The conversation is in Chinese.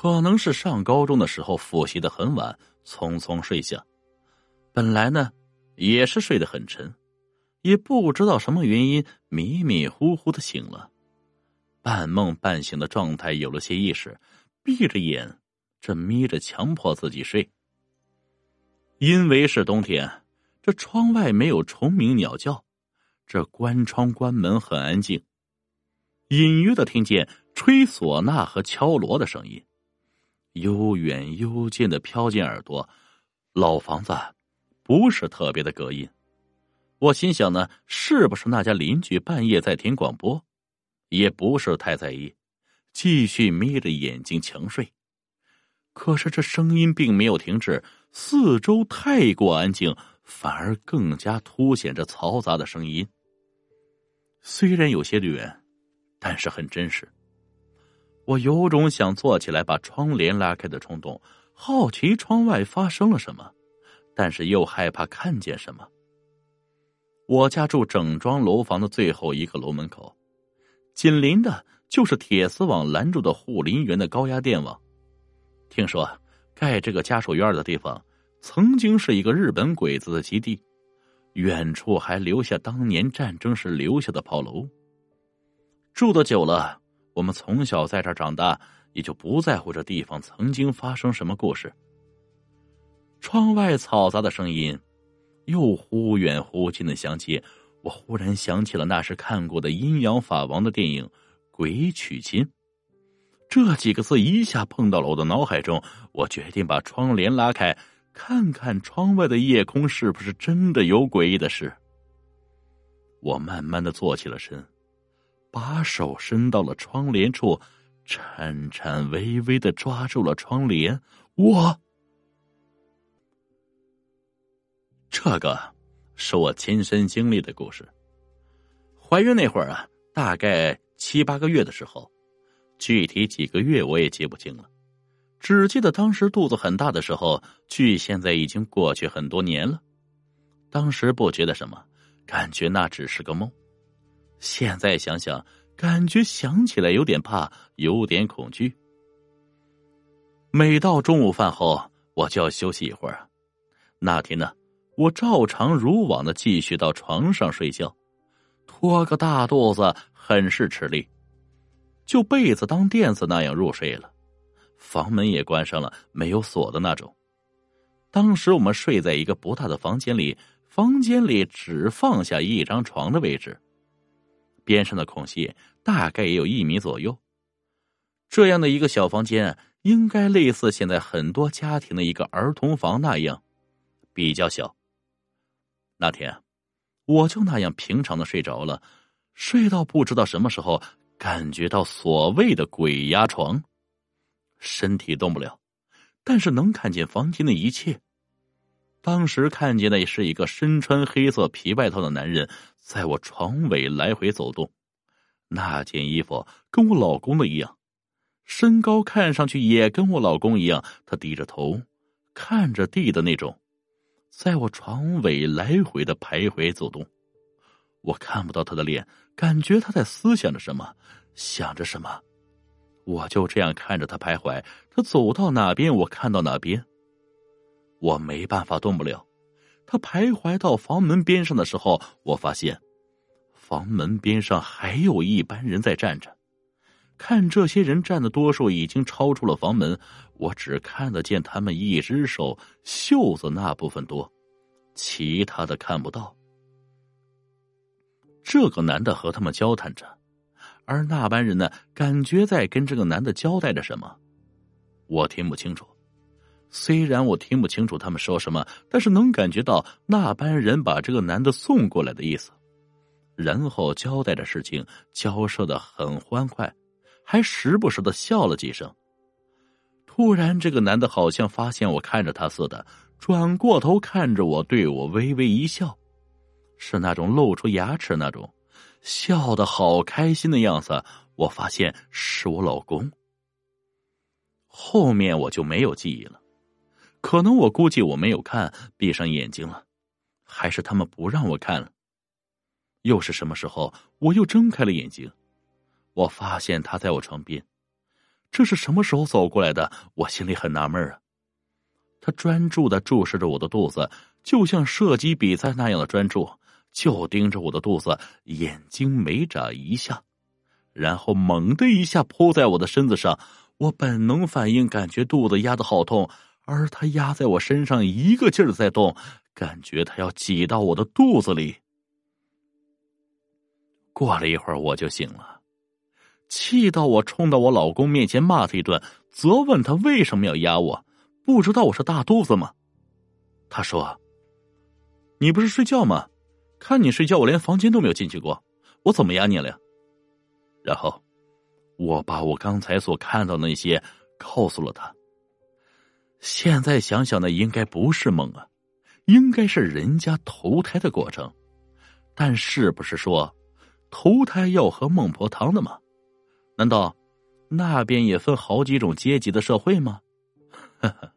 可能是上高中的时候复习的很晚，匆匆睡下。本来呢，也是睡得很沉，也不知道什么原因，迷迷糊糊的醒了，半梦半醒的状态，有了些意识，闭着眼，这眯着，强迫自己睡。因为是冬天，这窗外没有虫鸣鸟叫，这关窗关门很安静，隐约的听见吹唢呐和敲锣的声音。悠远幽静的飘进耳朵，老房子不是特别的隔音。我心想呢，是不是那家邻居半夜在听广播？也不是太在意，继续眯着眼睛强睡。可是这声音并没有停止，四周太过安静，反而更加凸显着嘈杂的声音。虽然有些远，但是很真实。我有种想坐起来把窗帘拉开的冲动，好奇窗外发生了什么，但是又害怕看见什么。我家住整幢楼房的最后一个楼门口，紧邻的就是铁丝网拦住的护林员的高压电网。听说盖这个家属院的地方，曾经是一个日本鬼子的基地，远处还留下当年战争时留下的炮楼。住的久了。我们从小在这儿长大，也就不在乎这地方曾经发生什么故事。窗外嘈杂的声音又忽远忽近的响起，我忽然想起了那时看过的阴阳法王的电影《鬼娶亲》，这几个字一下碰到了我的脑海中。我决定把窗帘拉开，看看窗外的夜空是不是真的有诡异的事。我慢慢的坐起了身。把手伸到了窗帘处，颤颤巍巍的抓住了窗帘。我，这个是我亲身经历的故事。怀孕那会儿啊，大概七八个月的时候，具体几个月我也记不清了，只记得当时肚子很大的时候，距现在已经过去很多年了。当时不觉得什么，感觉那只是个梦。现在想想，感觉想起来有点怕，有点恐惧。每到中午饭后，我就要休息一会儿。那天呢，我照常如往的继续到床上睡觉，拖个大肚子，很是吃力，就被子当垫子那样入睡了。房门也关上了，没有锁的那种。当时我们睡在一个不大的房间里，房间里只放下一张床的位置。边上的空隙大概也有一米左右，这样的一个小房间应该类似现在很多家庭的一个儿童房那样，比较小。那天，我就那样平常的睡着了，睡到不知道什么时候，感觉到所谓的鬼压床，身体动不了，但是能看见房间的一切。当时看见的是一个身穿黑色皮外套的男人，在我床尾来回走动。那件衣服跟我老公的一样，身高看上去也跟我老公一样。他低着头，看着地的那种，在我床尾来回的徘徊走动。我看不到他的脸，感觉他在思想着什么，想着什么。我就这样看着他徘徊，他走到哪边，我看到哪边。我没办法动不了，他徘徊到房门边上的时候，我发现房门边上还有一班人在站着。看这些人站的多数已经超出了房门，我只看得见他们一只手袖子那部分多，其他的看不到。这个男的和他们交谈着，而那班人呢，感觉在跟这个男的交代着什么，我听不清楚。虽然我听不清楚他们说什么，但是能感觉到那班人把这个男的送过来的意思，然后交代的事情交涉的很欢快，还时不时的笑了几声。突然，这个男的好像发现我看着他似的，转过头看着我，对我微微一笑，是那种露出牙齿那种，笑的好开心的样子。我发现是我老公。后面我就没有记忆了。可能我估计我没有看，闭上眼睛了，还是他们不让我看了。又是什么时候？我又睁开了眼睛，我发现他在我床边，这是什么时候走过来的？我心里很纳闷啊。他专注的注视着我的肚子，就像射击比赛那样的专注，就盯着我的肚子，眼睛没眨一下，然后猛的一下扑在我的身子上。我本能反应感觉肚子压的好痛，而他压在我身上一个劲儿的在动，感觉他要挤到我的肚子里。过了一会儿，我就醒了，气到我冲到我老公面前骂他一顿，责问他为什么要压我，不知道我是大肚子吗？他说：“你不是睡觉吗？看你睡觉，我连房间都没有进去过，我怎么压你了呀？”然后。我把我刚才所看到的那些告诉了他。现在想想，那应该不是梦啊，应该是人家投胎的过程。但是不是说投胎要喝孟婆汤的吗？难道那边也分好几种阶级的社会吗？呵呵。